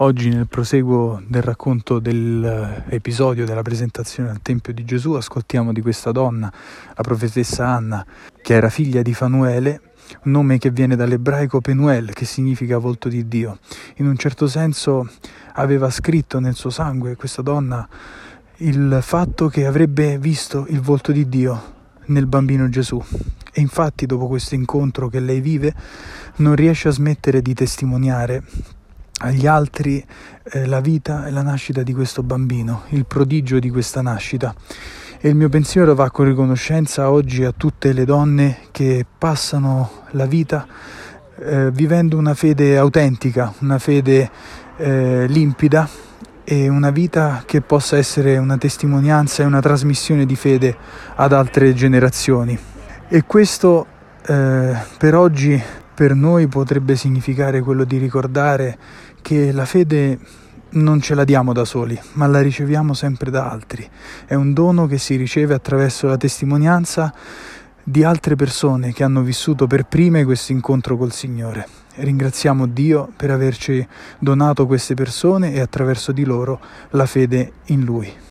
Oggi nel proseguo del racconto dell'episodio della presentazione al Tempio di Gesù ascoltiamo di questa donna, la profetessa Anna, che era figlia di Fanuele, un nome che viene dall'ebraico Penuel, che significa volto di Dio. In un certo senso aveva scritto nel suo sangue questa donna il fatto che avrebbe visto il volto di Dio nel bambino Gesù. E infatti dopo questo incontro che lei vive non riesce a smettere di testimoniare agli altri eh, la vita e la nascita di questo bambino, il prodigio di questa nascita. E il mio pensiero va con riconoscenza oggi a tutte le donne che passano la vita eh, vivendo una fede autentica, una fede eh, limpida e una vita che possa essere una testimonianza e una trasmissione di fede ad altre generazioni. E questo eh, per oggi per noi potrebbe significare quello di ricordare che la fede non ce la diamo da soli, ma la riceviamo sempre da altri. È un dono che si riceve attraverso la testimonianza di altre persone che hanno vissuto per prime questo incontro col Signore. Ringraziamo Dio per averci donato queste persone e attraverso di loro la fede in Lui.